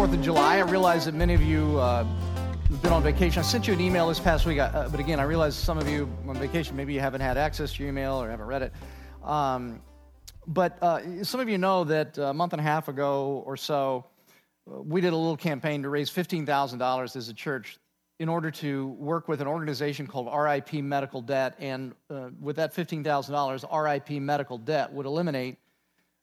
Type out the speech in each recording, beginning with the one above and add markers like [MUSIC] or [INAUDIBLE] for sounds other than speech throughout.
four, great 4th of July. I realize that many of you uh, have been on vacation. I sent you an email this past week, uh, but again, I realize some of you on vacation, maybe you haven't had access to your email or haven't read it. Um, but uh, some of you know that a month and a half ago or so, we did a little campaign to raise $15,000 as a church in order to work with an organization called RIP Medical Debt. And uh, with that $15,000, RIP Medical Debt would eliminate,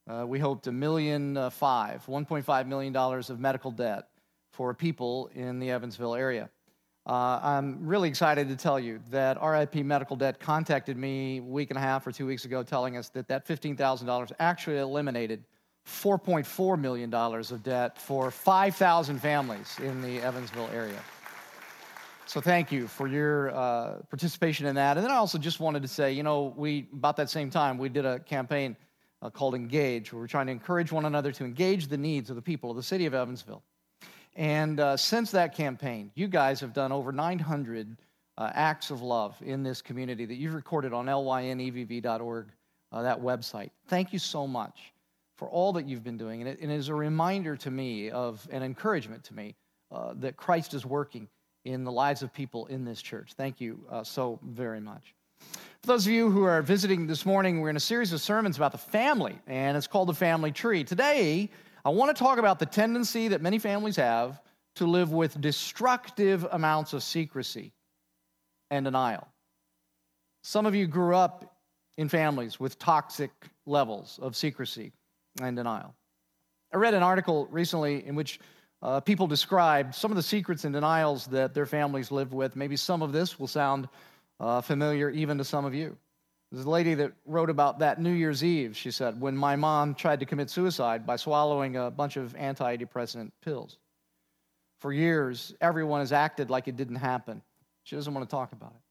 uh, we hoped, a million uh, five, $1.5 million of medical debt for people in the Evansville area. Uh, I'm really excited to tell you that RIP Medical Debt contacted me a week and a half or two weeks ago telling us that that $15,000 actually eliminated $4.4 million of debt for 5,000 families in the Evansville area. So thank you for your uh, participation in that. And then I also just wanted to say, you know, we about that same time we did a campaign uh, called Engage, where we're trying to encourage one another to engage the needs of the people of the city of Evansville. And uh, since that campaign, you guys have done over 900 uh, acts of love in this community that you've recorded on lynevv.org, uh, that website. Thank you so much for all that you've been doing. And it, and it is a reminder to me of an encouragement to me uh, that Christ is working in the lives of people in this church. Thank you uh, so very much. For those of you who are visiting this morning, we're in a series of sermons about the family, and it's called the family tree. Today, I want to talk about the tendency that many families have to live with destructive amounts of secrecy and denial. Some of you grew up in families with toxic levels of secrecy and denial. I read an article recently in which uh, people described some of the secrets and denials that their families live with. Maybe some of this will sound uh, familiar even to some of you. There's a lady that wrote about that New Year's Eve. She said, When my mom tried to commit suicide by swallowing a bunch of antidepressant pills. For years, everyone has acted like it didn't happen. She doesn't want to talk about it.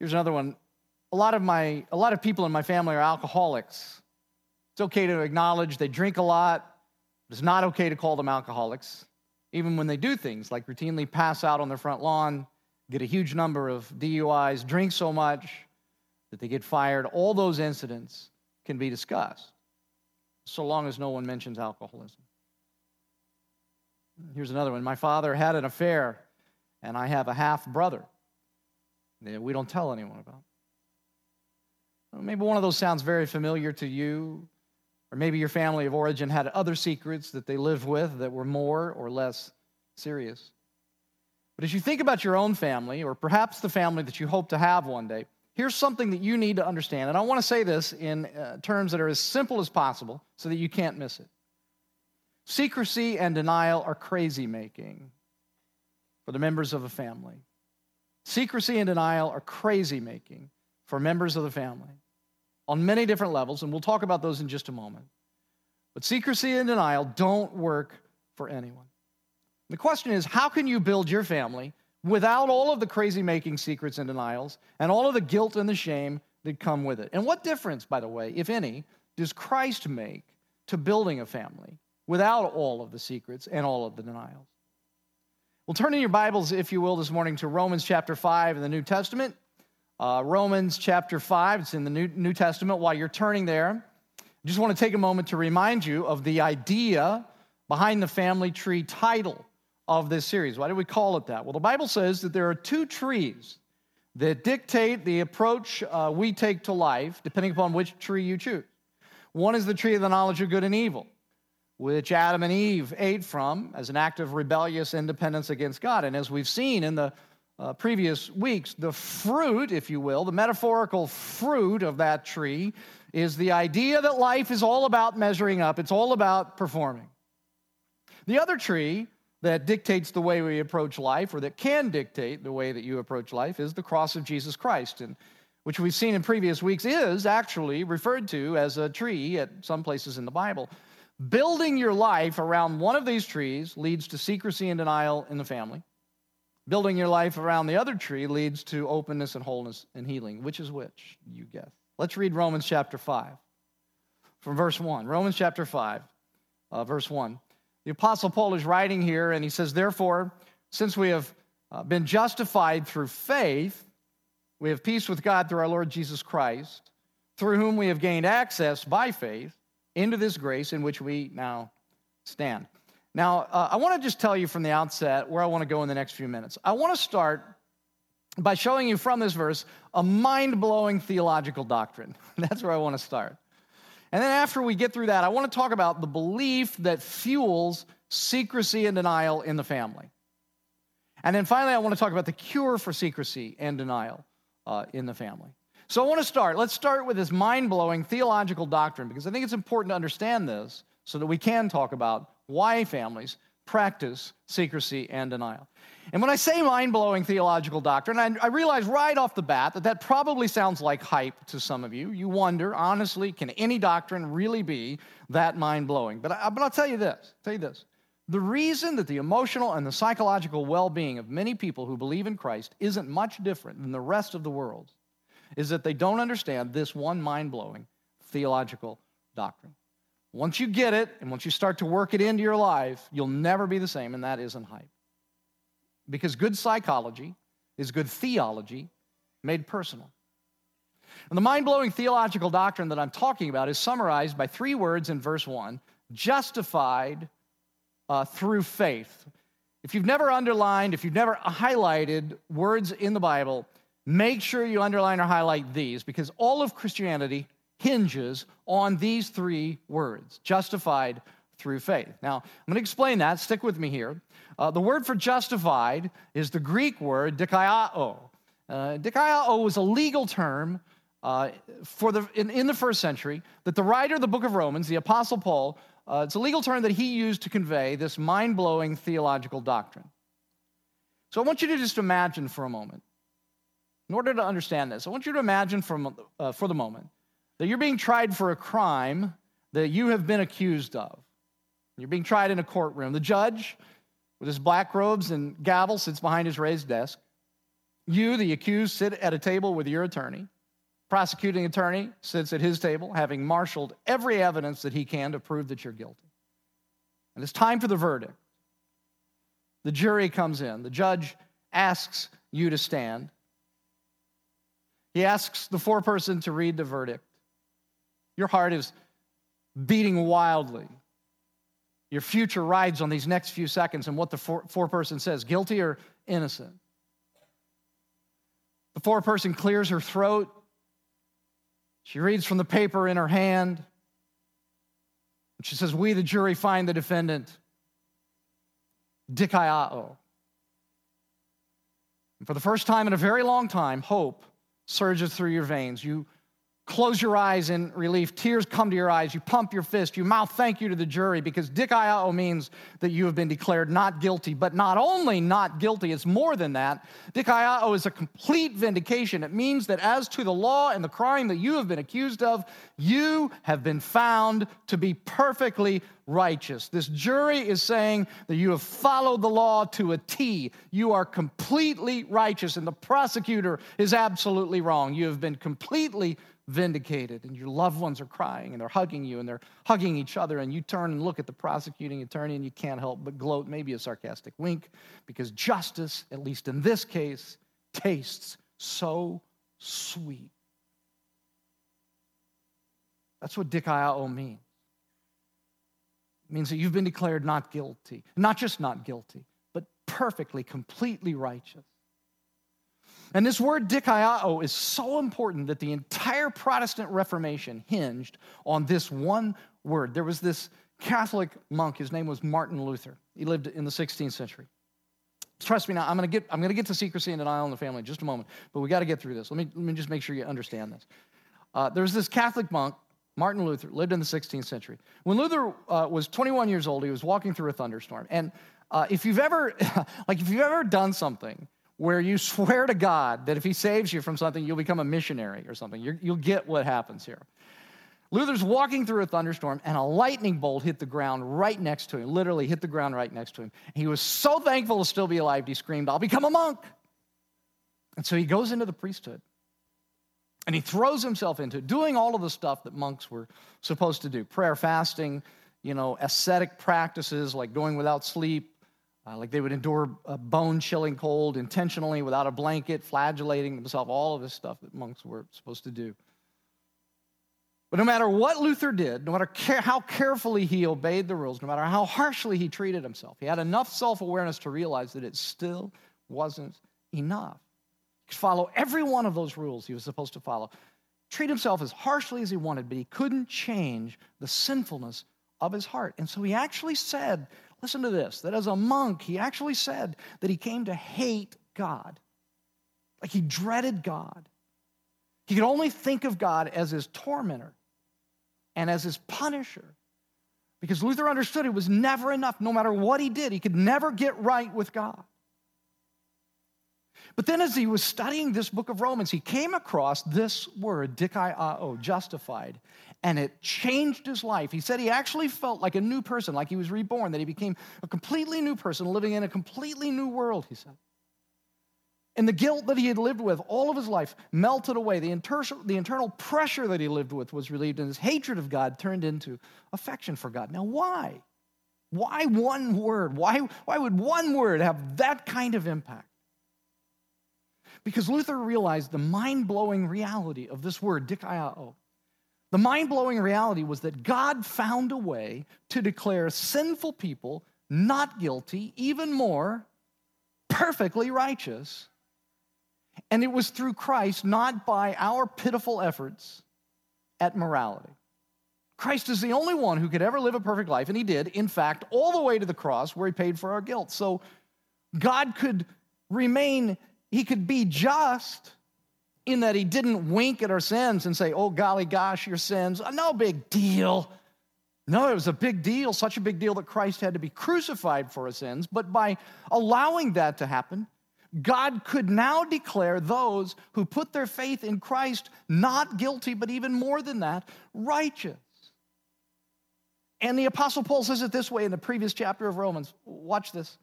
Here's another one. A lot of my a lot of people in my family are alcoholics. It's okay to acknowledge they drink a lot, it's not okay to call them alcoholics, even when they do things like routinely pass out on their front lawn, get a huge number of DUIs, drink so much that they get fired. All those incidents can be discussed, so long as no one mentions alcoholism. Here's another one. My father had an affair, and I have a half brother that we don't tell anyone about. Maybe one of those sounds very familiar to you. Or maybe your family of origin had other secrets that they lived with that were more or less serious. But as you think about your own family, or perhaps the family that you hope to have one day, here's something that you need to understand. And I want to say this in uh, terms that are as simple as possible so that you can't miss it. Secrecy and denial are crazy making for the members of a family. Secrecy and denial are crazy making for members of the family on many different levels, and we'll talk about those in just a moment. But secrecy and denial don't work for anyone. The question is how can you build your family without all of the crazy making secrets and denials and all of the guilt and the shame that come with it? And what difference, by the way, if any, does Christ make to building a family without all of the secrets and all of the denials? Well, turn in your Bibles, if you will, this morning to Romans chapter 5 in the New Testament. Uh, Romans chapter 5, it's in the New, New Testament. While you're turning there, I just want to take a moment to remind you of the idea behind the family tree title of this series. Why do we call it that? Well, the Bible says that there are two trees that dictate the approach uh, we take to life, depending upon which tree you choose. One is the tree of the knowledge of good and evil, which Adam and Eve ate from as an act of rebellious independence against God. And as we've seen in the uh, previous weeks, the fruit, if you will, the metaphorical fruit of that tree is the idea that life is all about measuring up, it's all about performing. The other tree that dictates the way we approach life, or that can dictate the way that you approach life, is the cross of Jesus Christ, and which we've seen in previous weeks is actually referred to as a tree at some places in the Bible. Building your life around one of these trees leads to secrecy and denial in the family. Building your life around the other tree leads to openness and wholeness and healing. Which is which? You guess. Let's read Romans chapter 5 from verse 1. Romans chapter 5, uh, verse 1. The Apostle Paul is writing here, and he says, Therefore, since we have uh, been justified through faith, we have peace with God through our Lord Jesus Christ, through whom we have gained access by faith into this grace in which we now stand. Now, uh, I want to just tell you from the outset where I want to go in the next few minutes. I want to start by showing you from this verse a mind blowing theological doctrine. [LAUGHS] That's where I want to start. And then after we get through that, I want to talk about the belief that fuels secrecy and denial in the family. And then finally, I want to talk about the cure for secrecy and denial uh, in the family. So I want to start. Let's start with this mind blowing theological doctrine because I think it's important to understand this so that we can talk about why families practice secrecy and denial. And when I say mind blowing theological doctrine, I, I, realize right off the bat that that probably sounds like hype to some of you. You wonder, honestly, can any doctrine really be that mind blowing? But, I, but I'll tell you this tell you this. The reason that the emotional and the psychological well being of many people who believe in Christ isn't much different than the rest of the world is that they don't understand this one mind blowing theological doctrine. Once you get it, and once you start to work it into your life, you'll never be the same, and that isn't hype. Because good psychology is good theology made personal. And the mind blowing theological doctrine that I'm talking about is summarized by three words in verse 1 justified uh, through faith. If you've never underlined, if you've never highlighted words in the Bible, make sure you underline or highlight these because all of Christianity hinges on these three words justified through faith. Now, I'm going to explain that. Stick with me here. Uh, the word for justified is the Greek word dikaiao. Uh, dikaiao was a legal term uh, for the, in, in, the first century that the writer of the book of Romans, the Apostle Paul, uh, it's a legal term that he used to convey this mind blowing theological doctrine. So I want you to just imagine for a moment, in order to understand this, I want you to imagine from, uh, for the moment that you're being tried for a crime that you have been accused of. You're being tried in a courtroom. The judge, with his black robes and gavel, sits behind his raised desk. You, the accused, sit at a table with your attorney. Prosecuting attorney sits at his table, having marshaled every evidence that he can to prove that you're guilty. And it's time for the verdict. The jury comes in. The judge asks you to stand. He asks the foreperson to read the verdict. Your heart is beating wildly. Your future rides on these next few seconds and what the foreperson says guilty or innocent. The foreperson clears her throat. She reads from the paper in her hand. And she says, We, the jury, find the defendant dikaiao. And for the first time in a very long time, hope surges through your veins. You close your eyes in relief. Tears come to your eyes. You pump your fist. You mouth thank you to the jury because dikaiao means that you have been declared not guilty. But not only not guilty, it's more than that. Dikaiao is a complete vindication. It means that as to the law and the crime that you have been accused of, you have been found to be perfectly righteous. This jury is saying that you have followed the law to a T. You are completely righteous, and the prosecutor is absolutely wrong. You have been completely vindicated, and your loved ones are crying and they're hugging you and they're hugging each other, and you turn and look at the prosecuting attorney and you can't help but gloat, maybe a sarcastic wink, because justice, at least in this case, tastes so sweet. That's what dikaiao means. It means that you've been declared not guilty, not just not guilty, but perfectly, completely righteous. And this word dikaiao is so important that the entire Protestant Reformation hinged on this one word. There was this Catholic monk, his name was Martin Luther. He lived in the 16th century. Trust me now, I'm gonna get, I'm gonna get to secrecy and denial in the family in just a moment, but we gotta get through this. Let me, let me just make sure you understand this. Uh, there was this Catholic monk, Martin Luther, lived in the 16th century. When Luther uh, was 21 years old, he was walking through a thunderstorm. And uh, if you've ever, [LAUGHS] like, if you've ever done something where you [LAUGHS] swear to God that if he saves you from something, you'll become a missionary or something. you will get what happens here. Luther's walking through a thunderstorm, and a lightning bolt hit the ground right next to him, literally hit the ground right next to him. He was so thankful to still be alive, he screamed, I'll become a monk. And so he goes into the priesthood. And he throws himself into doing all of the stuff that monks were supposed to do prayer, fasting, you know, ascetic practices like going without sleep, uh, like they would endure a bone chilling cold intentionally without a blanket, flagellating themselves, all of this stuff that monks were supposed to do. But no matter what Luther did, no matter care, how carefully he obeyed the rules, no matter how harshly he treated himself, he had enough self awareness to realize that it still wasn't enough. He could follow every one of those rules he was supposed to follow, treat himself as harshly as he wanted, but he couldn't change the sinfulness of his heart. And so he actually said, listen to this, that as a monk, he actually said that he came to hate God. Like he dreaded God. He could only think of God as his tormentor and as his punisher. Because Luther understood it was never enough. No matter what he did, he could never get right with God. But then, as he was studying this book of Romans, he came across this word, dikaiao, justified, and it changed his life. He said he actually felt like a new person, like he was reborn, that he became a completely new person living in a completely new world, he said. And the guilt that he had lived with all of his life melted away. The, inter- the internal pressure that he lived with was relieved, and his hatred of God turned into affection for God. Now, why? Why one word? Why, why would one word have that kind of impact? Because Luther realized the mind blowing reality of this word, dikaiao. The mind blowing reality was that God found a way to declare sinful people not guilty, even more perfectly righteous and it was through Christ, not by our pitiful efforts at morality. Christ is the only one who could ever live a perfect life, and he did, in fact, all the way to the cross where he paid for our guilt. So God could remain, he could be just in that he didn't wink at our sins and say, oh, golly gosh, your sins, uh, no big deal. No, it was a big deal, such a big deal that Christ had to be crucified for his sins. But by allowing that to happen, God could now declare those who put their faith in Christ not guilty, but even more than that, righteous. And the Apostle Paul says it this way in the previous chapter of Romans. Watch this.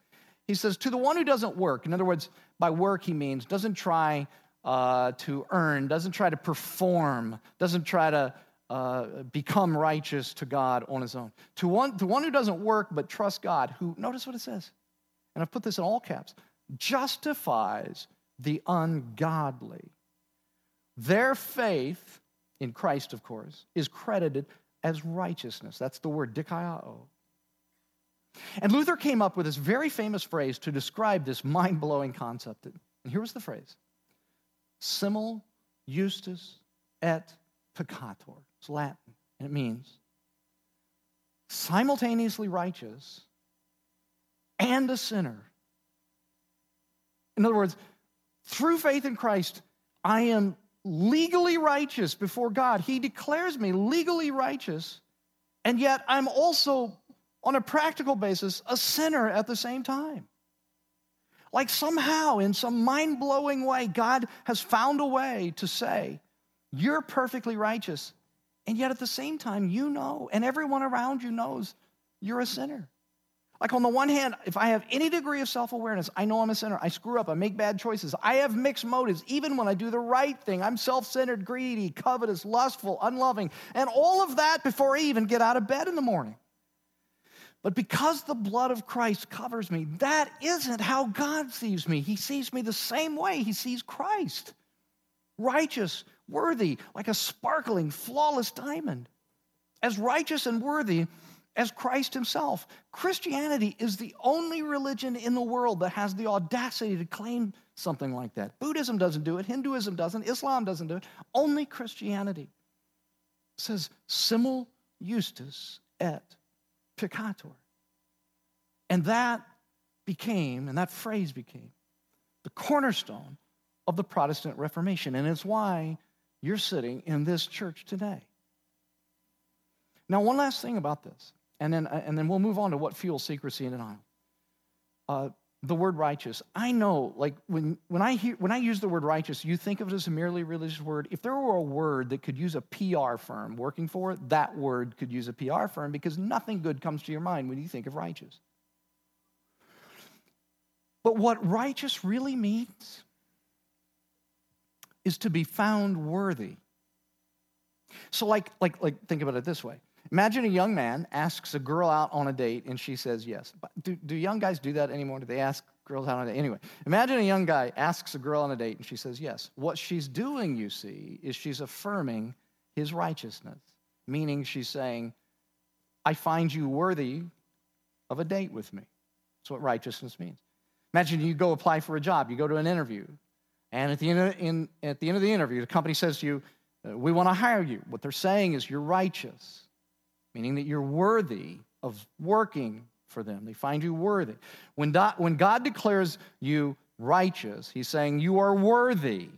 He says, To the one who doesn't work, in other words, by work he means doesn't try uh, to earn, doesn't try to perform, doesn't try to uh, become righteous to God on his own. To one, to one who doesn't work but trusts God, who, notice what it says, and I've put this in all caps, justifies the ungodly. Their faith in Christ, of course, is credited as righteousness. That's the word dikaiao. And Luther came up with this very famous phrase to describe this mind blowing concept. And here was the phrase simul justus et peccator. It's Latin, and it means simultaneously righteous and a sinner in other words, through faith in Christ, I am legally righteous before God. He declares me legally righteous, and yet I'm also, on a practical basis, a sinner at the same time. Like somehow, in some mind blowing way, God has found a way to say, You're perfectly righteous. And yet at the same time, you know, and everyone around you knows, you're a sinner. Like, on the one hand, if I have any degree of self awareness, I know I'm a sinner. I screw up. I make bad choices. I have mixed motives, even when I do the right thing. I'm self centered, greedy, covetous, lustful, unloving, and all of that before I even get out of bed in the morning. But because the blood of Christ covers me, that isn't how God sees me. He sees me the same way He sees Christ righteous, worthy, like a sparkling, flawless diamond. As righteous and worthy as Christ himself. Christianity is the only religion in the world that has the audacity to claim something like that. Buddhism doesn't do it, Hinduism doesn't, Islam doesn't do it. Only Christianity says simul justus et peccator. And that became, and that phrase became, the cornerstone of the Protestant Reformation. And it's why you're sitting in this church today. Now, one last thing about this and then, and then we'll move on to what fuels secrecy and denial. Uh, the word righteous. I know, like when, when, I hear, when I use the word righteous, you think of it as a merely religious word. If there were a word that could use a PR firm working for it, that word could use a PR firm because nothing good comes to your mind when you think of righteous. But what righteous really means is to be found worthy. So, like, like, like, think about it this way Imagine a young man asks a girl out on a date and she says yes. Do, do young guys do that anymore? Do they ask girls out on a date? Anyway, imagine a young guy asks a girl on a date and she says yes. What she's doing, you see, is she's affirming his righteousness. meaning she's saying, I find you worthy of a date with me. That's what righteousness means. Imagine you go apply for a job, you go to an interview, and at the end of, in, at the, end of the interview, the company says to you, uh, We want to hire you. What they're saying is you're righteous, meaning that you're worthy of working for them. They find you worthy. When, do, when God declares you righteous, He's saying you are worthy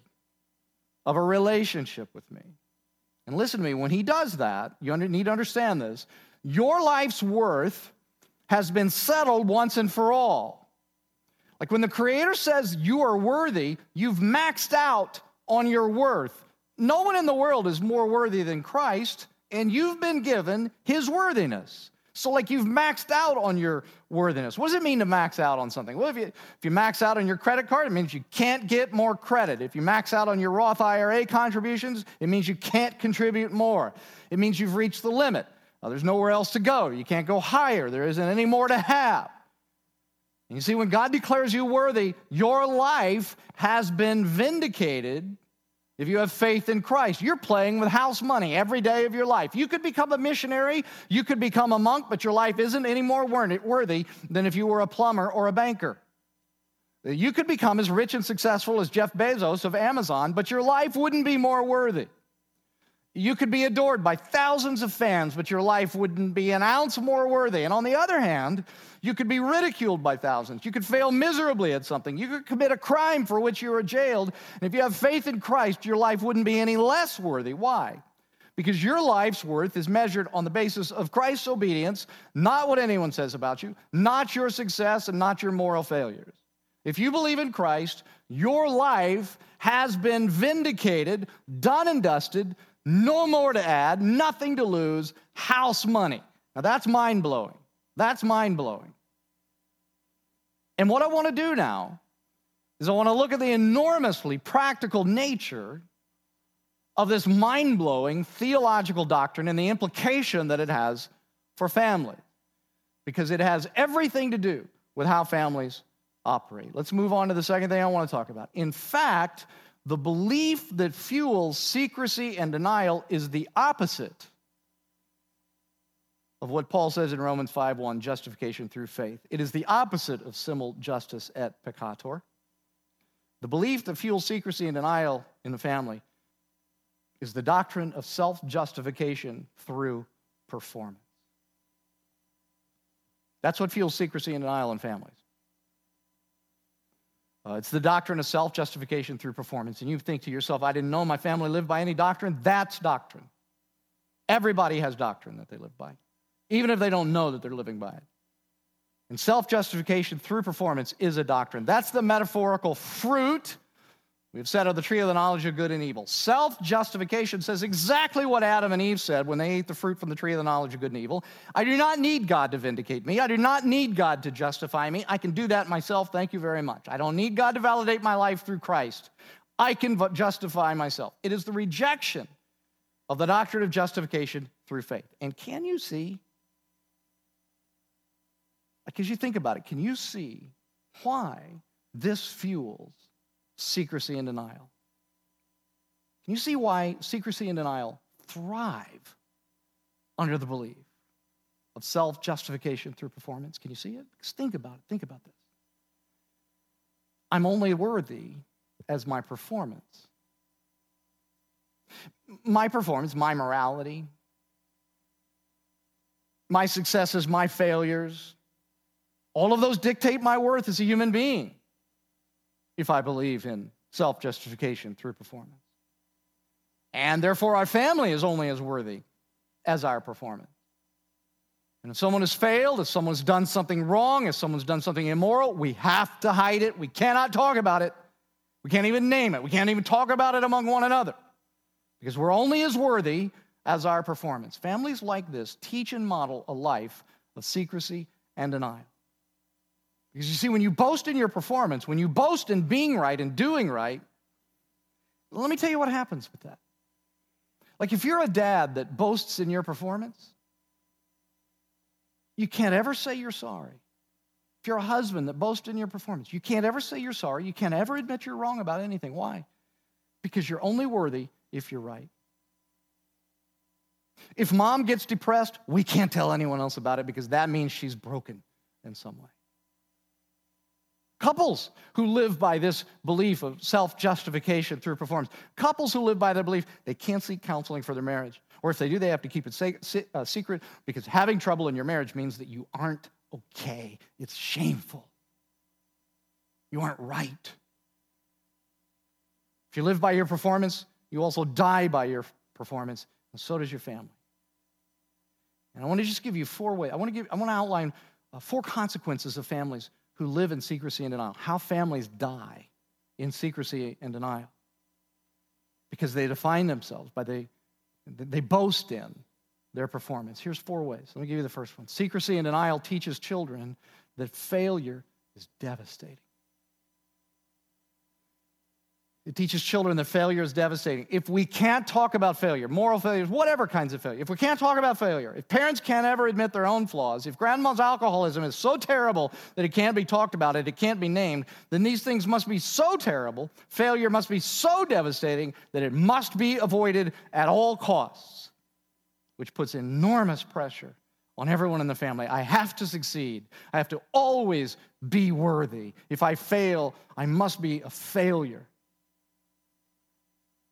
of a relationship with me. And listen to me, when He does that, you need to understand this your life's worth has been settled once and for all. Like when the Creator says you are worthy, you've maxed out on your worth. No one in the world is more worthy than Christ, and you've been given His worthiness. So, like, you've maxed out on your worthiness. What does it mean to max out on something? Well, if you, if you max out on your credit card, it means you can't get more credit. If you max out on your Roth IRA contributions, it means you can't contribute more. It means you've reached the limit. Now, there's nowhere else to go. You can't go higher. There isn't any more to have. And you see, when God declares you worthy, your life has been vindicated if you have faith in Christ, you're playing with house money every day of your life. You could become a missionary, you could become a monk, but your life isn't any more worthy than if you were a plumber or a banker. You could become as rich and successful as Jeff Bezos of Amazon, but your life wouldn't be more worthy. You could be adored by thousands of fans, but your life wouldn't be an ounce more worthy. And on the other hand, you could be ridiculed by thousands. You could fail miserably at something. You could commit a crime for which you were jailed. And if you have faith in Christ, your life wouldn't be any less worthy. Why? Because your life's worth is measured on the basis of Christ's obedience, not what anyone says about you, not your success, and not your moral failures. If you believe in Christ, your life has been vindicated, done and dusted, no more to add, nothing to lose, house money. Now that's mind blowing. That's mind blowing. And what I want to do now is I want to look at the enormously practical nature of this mind blowing theological doctrine and the implication that it has for family, because it has everything to do with how families operate. Let's move on to the second thing I want to talk about. In fact, the belief that fuels secrecy and denial is the opposite of what Paul says in Romans 5:1, justification through faith. It is the opposite of simul justus et peccator. The belief that fuels secrecy and denial in the family is the doctrine of self-justification through performance. That's what fuels secrecy and denial in families. Uh, it's the doctrine of self justification through performance. And you think to yourself, I didn't know my family lived by any doctrine. That's doctrine. Everybody has doctrine that they live by, even if they don't know that they're living by it. And self justification through performance is a doctrine. That's the metaphorical fruit We've said of the tree of the knowledge of good and evil. Self justification says exactly what Adam and Eve said when they ate the fruit from the tree of the knowledge of good and evil. I do not need God to vindicate me. I do not need God to justify me. I can do that myself. Thank you very much. I don't need God to validate my life through Christ. I can justify myself. It is the rejection of the doctrine of justification through faith. And can you see? Because you think about it, can you see why this fuels secrecy and denial. Can you see why secrecy and denial thrive under the belief of self justification through performance? Can you see it? Because think about it. Think about this. I'm only worthy as my performance. My performance, my morality, my successes, my failures, all of those dictate my worth as a human being if I believe in self justification through performance. And therefore, our family is only as worthy as our performance. And if someone has failed, if someone's done something wrong, if someone's done something immoral, we have to hide it. We cannot talk about it. We can't even name it. We can't even talk about it among one another because we're only as worthy as our performance. Families like this teach and model a life of secrecy and denial. Because you see, when you boast in your performance, when you boast in being right and doing right, let me tell you what happens with that. Like if you're a dad that boasts in your performance, you can't ever say you're sorry. If you're a husband that boasts in your performance, you can't ever say you're sorry. You can't ever admit you're wrong about anything. Why? Because you're only worthy if you're right. If mom gets depressed, we can't tell anyone else about it because that means she's broken in some way. Couples who live by this belief of self justification through performance, couples who live by that belief, they can't seek counseling for their marriage. Or if they do, they have to keep it uh, secret because having trouble in your marriage means that you aren't okay. It's shameful. You aren't right. If you live by your performance, you also die by your performance, and so does your family. And I want to just give you four ways. I want to give. I want to outline uh, four consequences of families who live in secrecy and denial. How families die in secrecy and denial because they define themselves by they they boast in their performance. Here's four ways. Let me give you the first one. Secrecy and denial teaches children that failure is devastating. It teaches children that failure is devastating. If we can't talk about failure, moral failures, whatever kinds of failure, if we can't talk about failure, if parents can't ever admit their own flaws, if grandma's alcoholism is so terrible that it can't be talked about, it, it can't be named, then these things must be so terrible, failure must be so devastating that it must be avoided at all costs, which puts enormous pressure on everyone in the family. I have to succeed. I have to always be worthy. If I fail, I must be a failure.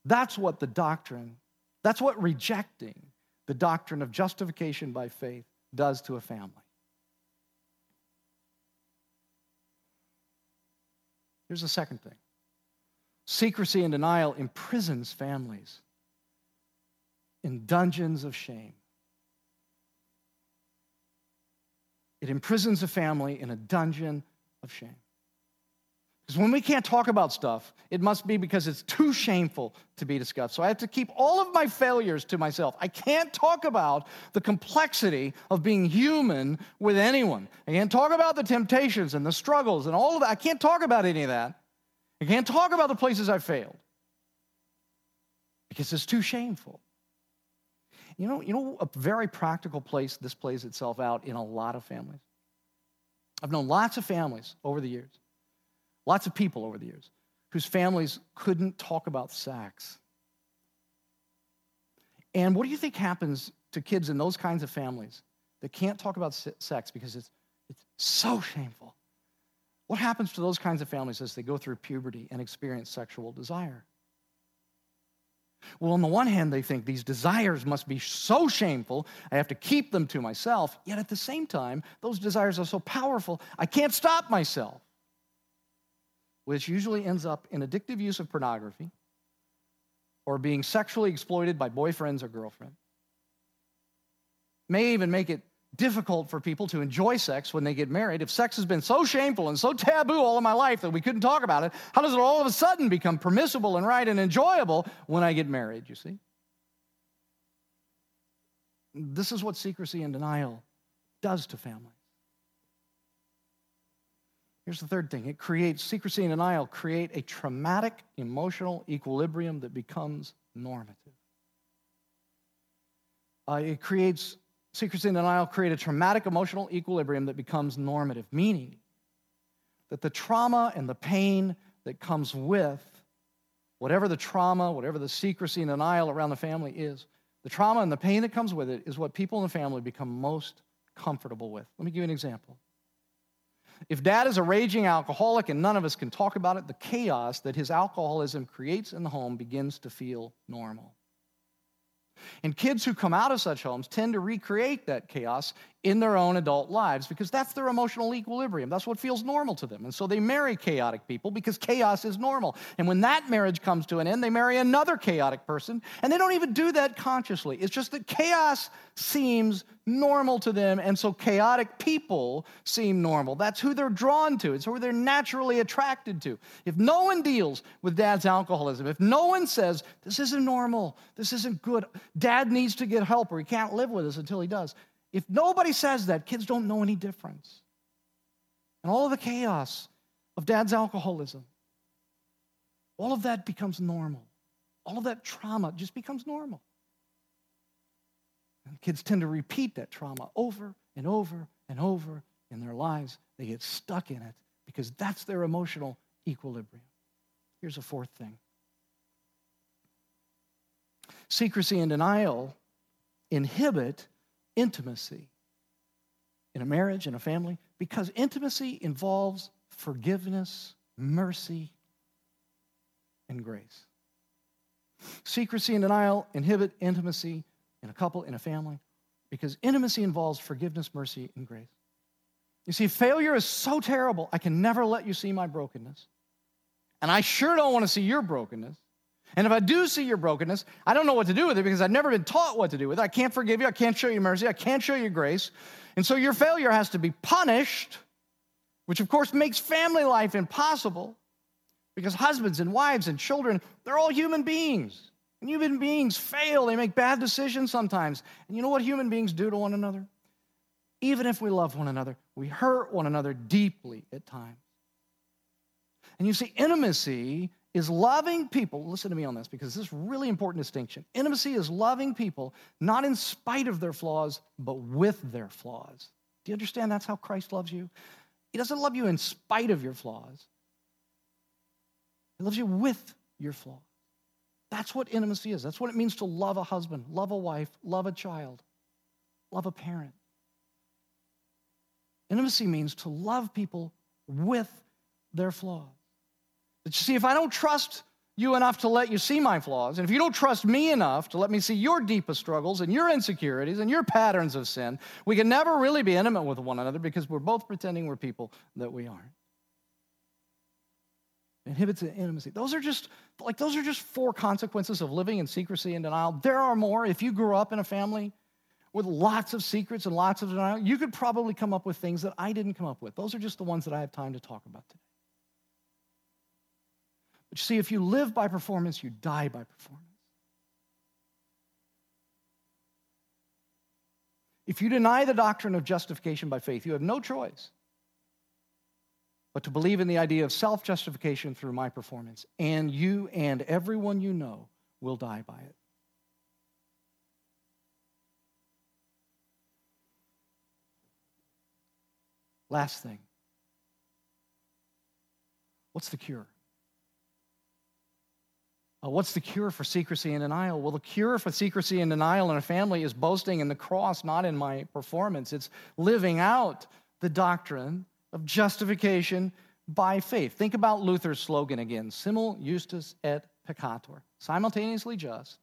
That's what the doctrine, that's what rejecting the doctrine of justification by faith does to a family. Here's the second thing secrecy and denial imprisons families in dungeons of shame. It imprisons a family in a dungeon of shame. Because when we can't talk about stuff, it must be because it's too shameful to be discussed. So I have to keep all of my failures to myself. I can't talk about the complexity of being human with anyone. I can't talk about the temptations and the struggles and all of that. I can't talk about any of that. I can't talk about the places I failed because it's too shameful. You know, you know a very practical place this plays itself out in a lot of families. I've known lots of families over the years Lots of people over the years whose families couldn't talk about sex. And what do you think happens to kids in those kinds of families that can't talk about sex because it's, it's so shameful? What happens to those kinds of families as they go through puberty and experience sexual desire? Well, on the one hand, they think these desires must be so shameful, I have to keep them to myself. Yet at the same time, those desires are so powerful, I can't stop myself which usually ends up in addictive use of pornography or being sexually exploited by boyfriends or girlfriends. May even make it difficult for people to enjoy sex when they get married. If sex has been so shameful and so taboo all of my life that we couldn't talk about it, how does it all of a sudden become permissible and right and enjoyable when I get married, you see? This is what secrecy and denial does to families. Here's the third thing it creates secrecy and denial, create a traumatic emotional equilibrium that becomes normative. Uh, it creates secrecy and denial create a traumatic emotional equilibrium that becomes normative, meaning that the trauma and the pain that comes with whatever the trauma, whatever the secrecy and denial around the family is, the trauma and the pain that comes with it is what people in the family become most comfortable with. Let me give you an example. If dad is a raging alcoholic and none of us can talk about it, the chaos that his alcoholism creates in the home begins to feel normal. And kids who come out of such homes tend to recreate that chaos in their own adult lives because that's their emotional equilibrium. That's what feels normal to them. And so they marry chaotic people because chaos is normal. And when that marriage comes to an end, they marry another chaotic person. And they don't even do that consciously. It's just that chaos seems normal to them. And so chaotic people seem normal. That's who they're drawn to, it's who they're naturally attracted to. If no one deals with dad's alcoholism, if no one says, this isn't normal, this isn't good, dad needs to get help or he can't live with us until he does, if nobody says that, kids don't know any difference. And all of the chaos of dad's alcoholism, all of that becomes normal. All of that trauma just becomes normal. And kids tend to repeat that trauma over and over and over in their lives. They get stuck in it because that's their emotional equilibrium. Here's a fourth thing secrecy and denial inhibit intimacy in a marriage, in a family, because intimacy involves forgiveness, mercy, and grace. Secrecy and denial inhibit intimacy in a couple, in a family, because intimacy involves forgiveness, mercy, and grace. You see, failure is so terrible, I can never let you see my brokenness. And I sure don't want to see your brokenness. And if I do see your brokenness, I don't know what to do with it because I've never been taught what to do with it. I can't forgive you. I can't show you mercy. I can't show you grace. And so your failure has to be punished, which of course makes family life impossible because husbands and wives and children, they're all human beings. And human beings fail. They make bad decisions sometimes. And you know what human beings do to one another? Even if we love one another, we hurt one another deeply at times. And you see, intimacy is loving people. Listen to me on this because this is really important distinction. Intimacy is loving people not in spite of their flaws, but with their flaws. Do you understand that's how Christ loves you? He doesn't love you in spite of your flaws, He loves you with your flaws. That's what intimacy is. That's what it means to love a husband, love a wife, love a child, love a parent. Intimacy means to love people with their flaws. But you see, if I don't trust you enough to let you see my flaws, and if you don't trust me enough to let me see your deepest struggles and your insecurities and your patterns of sin, we can never really be intimate with one another because we're both pretending we're people that we aren't. Inhibits intimacy. Those are just like those are just four consequences of living in secrecy and denial. There are more. If you grew up in a family with lots of secrets and lots of denial, you could probably come up with things that I didn't come up with. Those are just the ones that I have time to talk about today. But you see, if you live by performance, you die by performance. If you deny the doctrine of justification by faith, you have no choice but to believe in the idea of self justification through my performance. And you and everyone you know will die by it. Last thing what's the cure? Uh, what's the cure for secrecy and denial? Well, the cure for secrecy and denial in a family is boasting in the cross, not in my performance. It's living out the doctrine of justification by faith. Think about Luther's slogan again simul justus et peccator, simultaneously just,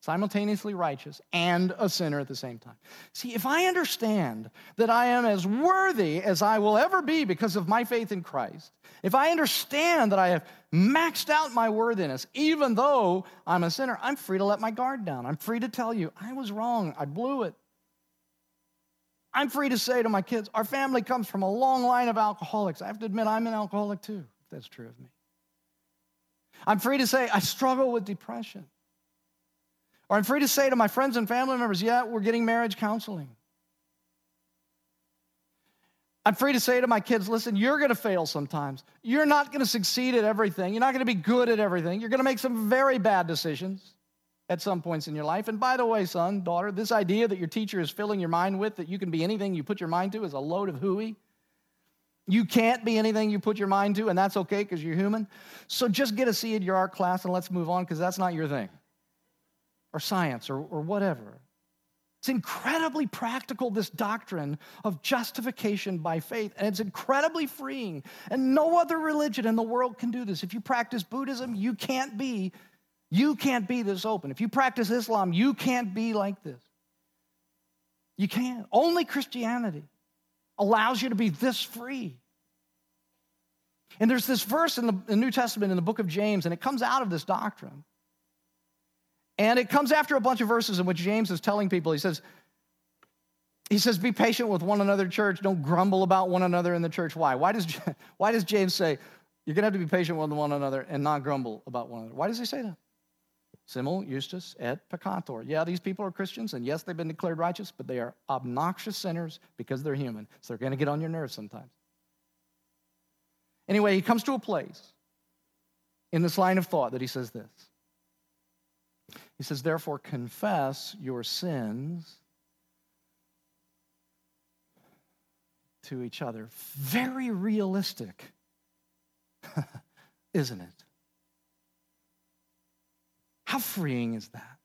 simultaneously righteous, and a sinner at the same time. See, if I understand that I am as worthy as I will ever be because of my faith in Christ, if I understand that I have maxed out my worthiness, even though I'm a sinner, I'm free to let my guard down. I'm free to tell you, I was wrong, I blew it. I'm free to say to my kids, our family comes from a long line of alcoholics. I have to admit, I'm an alcoholic too, if that's true of me. I'm free to say, I struggle with depression. Or I'm free to say to my friends and family members, yeah, we're getting marriage counseling. I'm free to say to my kids, listen, you're going to fail sometimes. You're not going to succeed at everything. You're not going to be good at everything. You're going to make some very bad decisions at some points in your life. And by the way, son, daughter, this idea that your teacher is filling your mind with that you can be anything you put your mind to is a load of hooey. You can't be anything you put your mind to, and that's okay because you're human. So just get a C in your art class and let's move on because that's not your thing. Or science or, or whatever. It's incredibly practical, this doctrine of justification by faith, and it's incredibly freeing. And no other religion in the world can do this. If you practice Buddhism, you can't be you can't be this open. If you practice Islam, you can't be like this. You can't. Only Christianity allows you to be this free. And there's this verse in the, in the New Testament in the book of James, and it comes out of this doctrine. And it comes after a bunch of verses in which James is telling people, he says, he says, be patient with one another, church. Don't grumble about one another in the church. Why? Why does, [LAUGHS] why does James say, you're going to have to be patient with one another and not grumble about one another? Why does he say that? Simul justus, et peccator. Yeah, these people are Christians, and yes, they've been declared righteous, but they are obnoxious sinners because they're human. So they're going to get on your nerves sometimes. Anyway, he comes to a place in this line of thought that he says this. He says, Therefore, confess your sins to each other. Very realistic, [LAUGHS] isn't it? How freeing is that?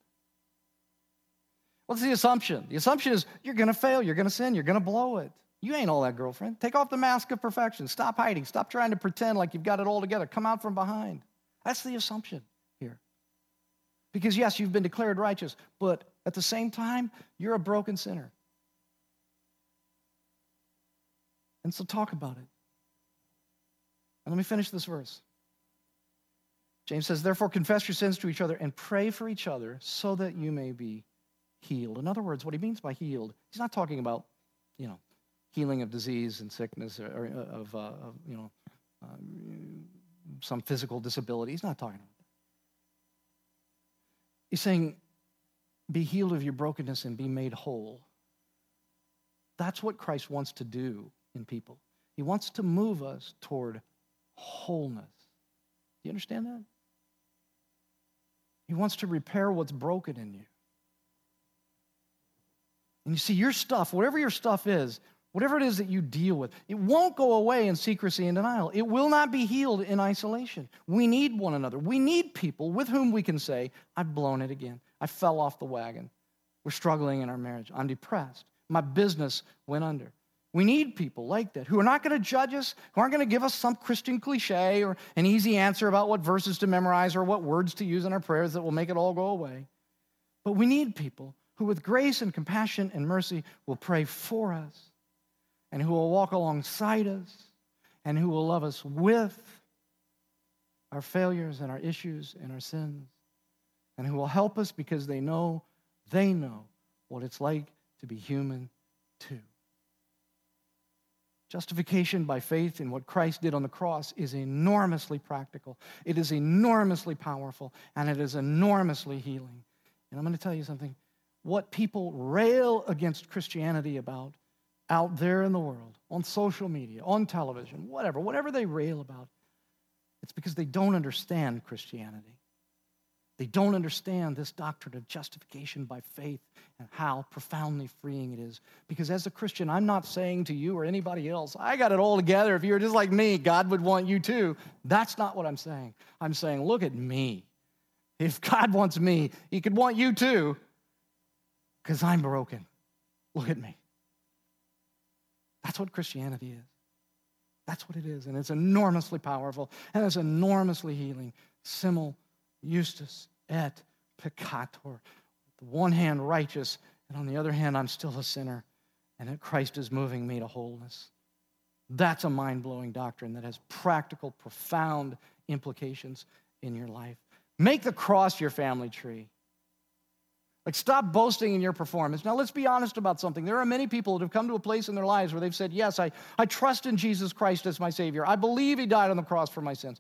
What's the assumption? The assumption is you're going to fail, you're going to sin, you're going to blow it. You ain't all that, girlfriend. Take off the mask of perfection. Stop hiding. Stop trying to pretend like you've got it all together. Come out from behind. That's the assumption. Because, yes, you've been declared righteous, but at the same time, you're a broken sinner. And so talk about it. And let me finish this verse. James says, Therefore, confess your sins to each other and pray for each other so that you may be healed. In other words, what he means by healed, he's not talking about, you know, healing of disease and sickness or, or of, uh, of, you know, uh, some physical disability. He's not talking about. He's saying, be healed of your brokenness and be made whole. That's what Christ wants to do in people. He wants to move us toward wholeness. Do you understand that? He wants to repair what's broken in you. And you see, your stuff, whatever your stuff is, whatever it is that you deal with, it won't go away in secrecy and denial. It will not be healed in isolation. We need one another. We need people with whom we can say, I've blown it again. I fell off the wagon. We're struggling in our marriage. I'm depressed. My business went under. We need people like that who are not going to judge us, who aren't going to give us some Christian cliche or an easy answer about what verses to memorize or what words to use in our prayers that will make it all go away. But we need people who, with grace and compassion and mercy, will pray for us and who will walk alongside us and who will love us with our failures and our issues and our sins and who will help us because they know, they know what it's like to be human too. Justification by faith in what Christ did on the cross is enormously practical. It is enormously powerful, and it is enormously healing. And I'm going to tell you something. What people rail against Christianity about out there in the world, on social media, on television, whatever, whatever they rail about, it's because they don't understand Christianity. They don't understand this doctrine of justification by faith and how profoundly freeing it is. Because as a Christian, I'm not saying to you or anybody else, I got it all together. If you were just like me, God would want you too. That's not what I'm saying. I'm saying, look at me. If God wants me, He could want you too, because I'm broken. Look at me. That's what Christianity is. That's what it is. And it's enormously powerful and it's enormously healing. Simul justus et peccator. The one hand righteous, and on the other hand, I'm still a sinner, and that Christ is moving me to wholeness. That's a mind blowing doctrine that has practical, profound implications in your life. Make the cross your family tree. Like, stop boasting in your performance. Now, let's be honest about something. There are many people that have come to a place in their lives where they've said, Yes, I, I trust in Jesus Christ as my Savior. I believe He died on the cross for my sins.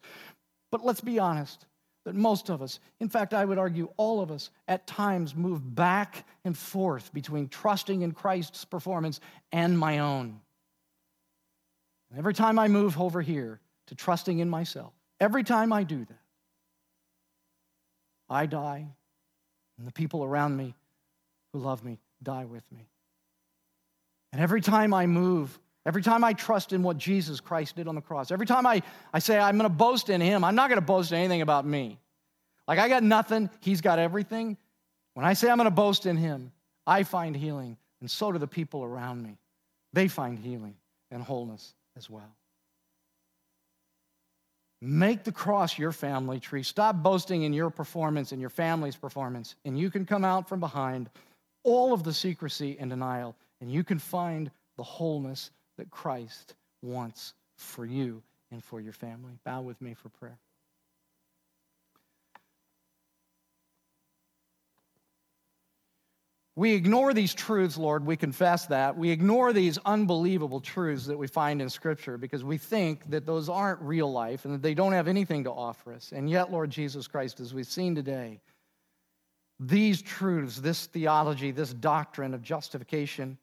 But let's be honest that most of us, in fact, I would argue all of us, at times move back and forth between trusting in Christ's performance and my own. And every time I move over here to trusting in myself, every time I do that, I die, and the people around me who love me die with me. And every time I move Every time I trust in what Jesus Christ did on the cross, every time I, I say I'm going to boast in Him, I'm not going to boast anything about me. Like I got nothing, He's got everything. When I say I'm going to boast in Him, I find healing, and so do the people around me. They find healing and wholeness as well. Make the cross your family tree. Stop boasting in your performance and your family's performance, and you can come out from behind all of the secrecy and denial, and you can find the wholeness that Christ wants for you and for your family. Bow with me for prayer. We ignore these truths, Lord. We confess that. We ignore these unbelievable truths that we find in Scripture because we think that those aren't real life and that they don't have anything to offer us. And yet, Lord Jesus Christ, as we've seen today, these truths, this theology, this doctrine of justification,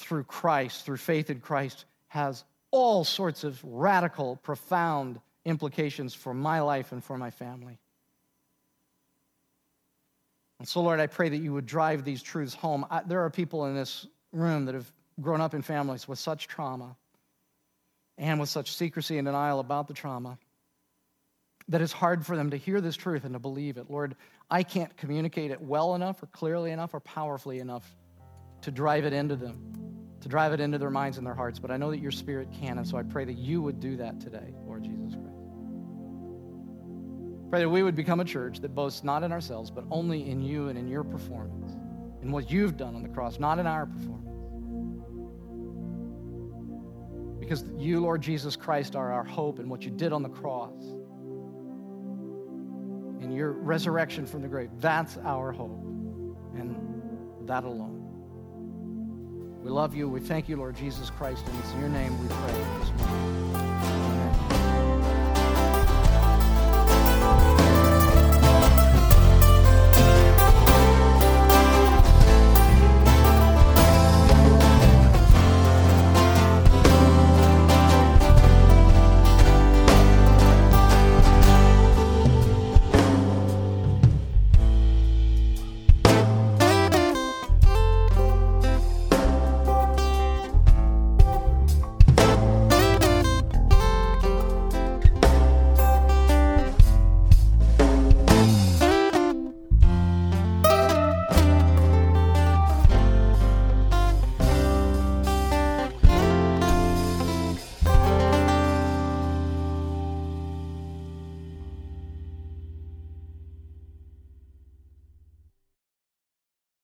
through Christ, through faith in Christ, has all sorts of radical, profound implications for my life and for my family. And so, Lord, I pray that you would drive these truths home. I, there are people in this room that have grown up in families with such trauma and with such secrecy and denial about the trauma that it's hard for them to hear this truth and to believe it. Lord, I can't communicate it well enough or clearly enough or powerfully enough to drive it into them, to drive it into their minds and their hearts. But I know that your spirit can, and so I pray that you would do that today. Pray that we would become a church that boasts not in ourselves, but only in you and in your performance, in what you've done on the cross, not in our performance. Because you, Lord Jesus Christ, are our hope and what you did on the cross and your resurrection from the grave. That's our hope, and that alone. We love you. We thank you, Lord Jesus Christ, and it's in your name we pray this morning.